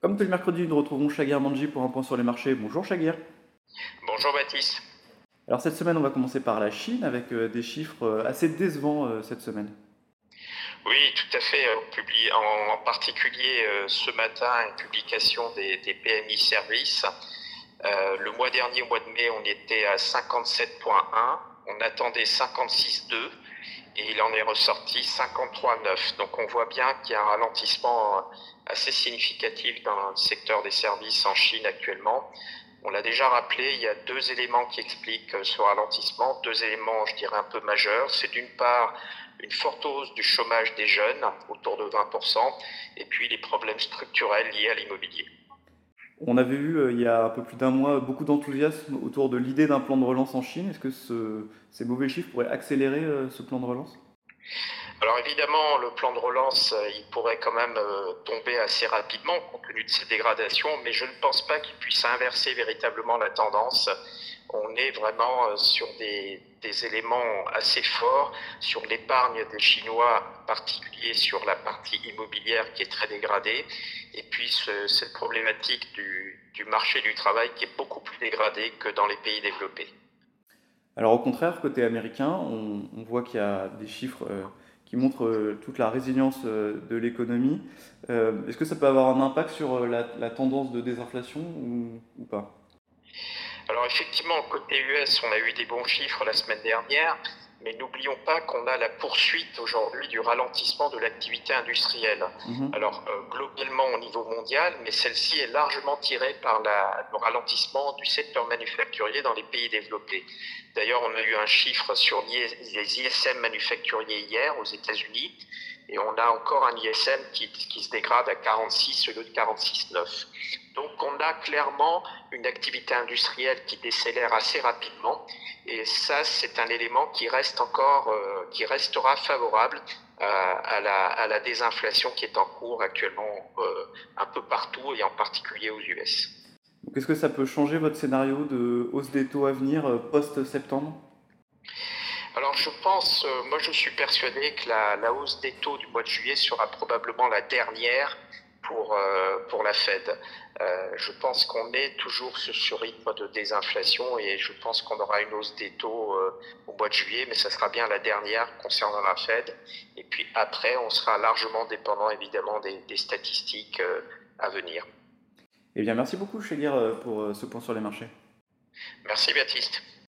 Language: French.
Comme tous les mercredis, nous retrouvons Shagir Manji pour un point sur les marchés. Bonjour Shagir. Bonjour Baptiste. Alors cette semaine, on va commencer par la Chine avec euh, des chiffres euh, assez décevants euh, cette semaine. Oui, tout à fait. On publie en, particulier ce matin une publication des, PMI services. Le mois dernier, au mois de mai, on était à 57.1. On attendait 56.2 et il en est ressorti 53,9. Donc on voit bien qu'il y a un ralentissement assez significatif dans le secteur des services en Chine actuellement. On l'a déjà rappelé, il y a deux éléments qui expliquent ce ralentissement, deux éléments, je dirais, un peu majeurs. C'est d'une part une forte hausse du chômage des jeunes, autour de 20%, et puis les problèmes structurels liés à l'immobilier. On avait eu euh, il y a un peu plus d'un mois beaucoup d'enthousiasme autour de l'idée d'un plan de relance en Chine. Est-ce que ces mauvais chiffres pourraient accélérer euh, ce plan de relance? Alors évidemment, le plan de relance, euh, il pourrait quand même tomber assez rapidement compte tenu de cette dégradation, mais je ne pense pas qu'il puisse inverser véritablement la tendance on est vraiment euh, sur des, éléments assez forts, sur l'épargne des Chinois, en particulier sur la partie immobilière qui est très dégradée, et puis cette problématique du, marché du travail qui est beaucoup plus dégradée que dans les pays développés. Alors au contraire, côté américain, on, voit qu'il y a des chiffres euh, qui montrent euh, toute la résilience de l'économie. Est-ce que ça peut avoir un impact sur la, tendance de désinflation ou pas? Alors effectivement, côté US, on a eu des bons chiffres la semaine dernière, mais n'oublions pas qu'on a la poursuite aujourd'hui du ralentissement de l'activité industrielle. Mhm. Alors euh, globalement au niveau mondial, mais celle-ci est largement tirée par le ralentissement du secteur manufacturier dans les pays développés. D'ailleurs, on a eu un chiffre sur les ISM manufacturiers hier aux États-Unis, et on a encore un ISM qui, qui se dégrade à 46 au lieu de 46,9. Donc on a clairement une activité industrielle qui décélère assez rapidement et ça c'est un élément qui reste encore, euh, qui restera favorable euh, à, la, désinflation qui est en cours actuellement euh, un peu partout et en particulier aux US. Est-ce que ça peut changer votre scénario de hausse des taux à venir post-septembre? Alors je pense, moi je suis persuadé que la, la, hausse des taux du mois de juillet sera probablement la dernière pour, euh, pour la Fed. Euh, je pense qu'on est toujours sur ce rythme de désinflation et je pense qu'on aura une hausse des taux euh, au mois de juillet, mais ça sera bien la dernière concernant la Fed. Et puis après, on sera largement dépendant évidemment des, des statistiques à venir. Eh bien, merci beaucoup, Chélir, pour ce point sur les marchés. Merci, Baptiste.